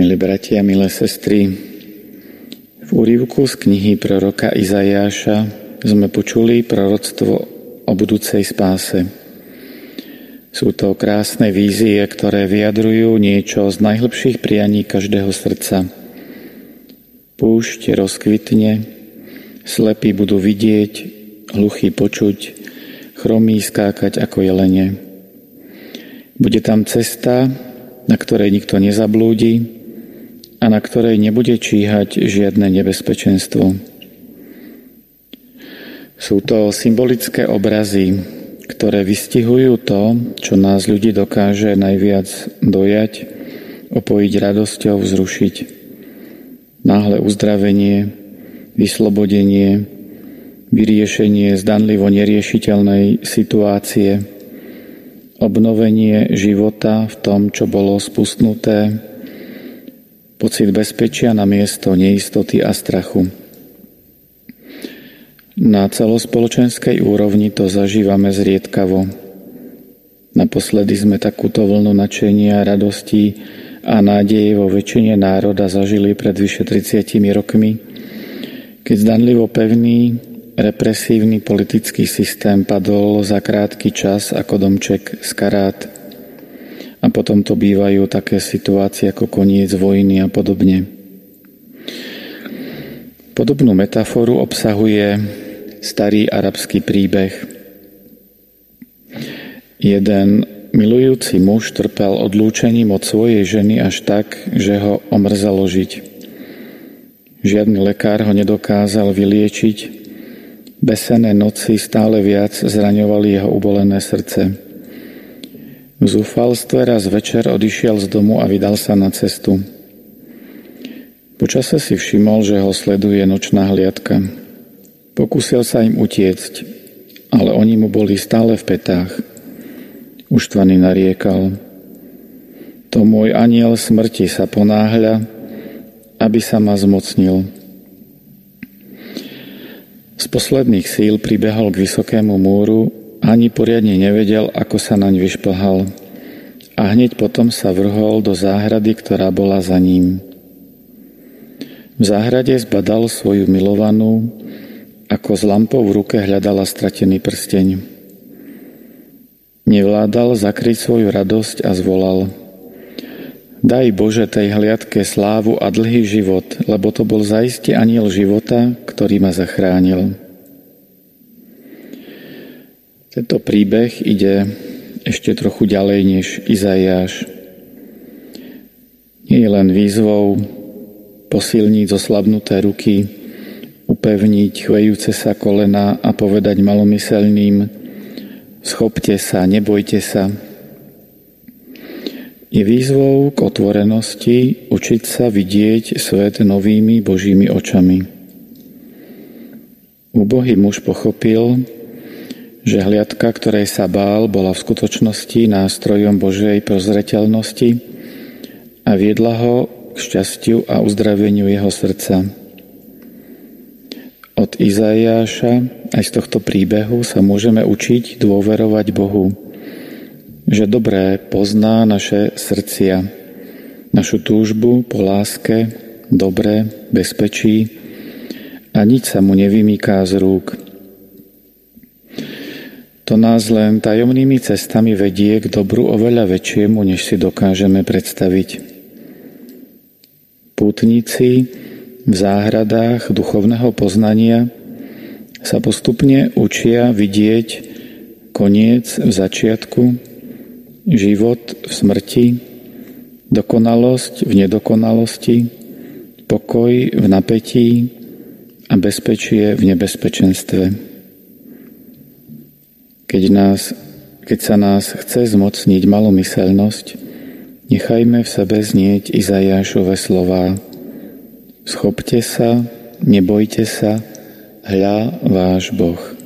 Milí bratia, milé sestry, v úrivku z knihy proroka Izajáša sme počuli proroctvo o budúcej spáse. Sú to krásne vízie, ktoré vyjadrujú niečo z najhlbších prianí každého srdca. Púšť rozkvitne, slepí budú vidieť, hluchí počuť, chromí skákať ako jelene. Bude tam cesta, na ktorej nikto nezablúdi, a na ktorej nebude číhať žiadne nebezpečenstvo. Sú to symbolické obrazy, ktoré vystihujú to, čo nás ľudí dokáže najviac dojať, opojiť radosťou, vzrušiť. Náhle uzdravenie, vyslobodenie, vyriešenie zdanlivo neriešiteľnej situácie, obnovenie života v tom, čo bolo spustnuté, pocit bezpečia na miesto neistoty a strachu. Na celospoločenskej úrovni to zažívame zriedkavo. Naposledy sme takúto vlnu načenia, radosti a nádeje vo väčšine národa zažili pred vyše 30 rokmi, keď zdanlivo pevný, represívny politický systém padol za krátky čas ako domček z karát potom to bývajú také situácie ako koniec vojny a podobne. Podobnú metaforu obsahuje starý arabský príbeh. Jeden milujúci muž trpel odlúčením od svojej ženy až tak, že ho omrzalo žiť. Žiadny lekár ho nedokázal vyliečiť, besené noci stále viac zraňovali jeho ubolené srdce. V zúfalstve raz večer odišiel z domu a vydal sa na cestu. Počase si všimol, že ho sleduje nočná hliadka. Pokúsil sa im utiecť, ale oni mu boli stále v petách. Uštvaný nariekal. To môj aniel smrti sa ponáhľa, aby sa ma zmocnil. Z posledných síl pribehol k vysokému múru ani poriadne nevedel, ako sa naň vyšplhal. A hneď potom sa vrhol do záhrady, ktorá bola za ním. V záhrade zbadal svoju milovanú, ako s lampou v ruke hľadala stratený prsteň. Nevládal zakryť svoju radosť a zvolal Daj Bože tej hliadke slávu a dlhý život, lebo to bol zaiste aniel života, ktorý ma zachránil. Tento príbeh ide ešte trochu ďalej než Izaiáš. Nie je len výzvou posilniť zoslabnuté ruky, upevniť chvejúce sa kolena a povedať malomyselným schopte sa, nebojte sa. Je výzvou k otvorenosti učiť sa vidieť svet novými Božími očami. Ubohý muž pochopil, že hliadka, ktorej sa bál, bola v skutočnosti nástrojom Božej prozreteľnosti a viedla ho k šťastiu a uzdraveniu jeho srdca. Od Izaiáša aj z tohto príbehu sa môžeme učiť dôverovať Bohu, že dobré pozná naše srdcia, našu túžbu po láske, dobre, bezpečí a nič sa mu nevymýká z rúk – to nás len tajomnými cestami vedie k dobru oveľa väčšiemu, než si dokážeme predstaviť. Pútnici v záhradách duchovného poznania sa postupne učia vidieť koniec v začiatku, život v smrti, dokonalosť v nedokonalosti, pokoj v napätí a bezpečie v nebezpečenstve. Keď, nás, keď sa nás chce zmocniť malomyselnosť, nechajme v sebe znieť Izajášove slová. Schopte sa, nebojte sa, hľa váš Boh.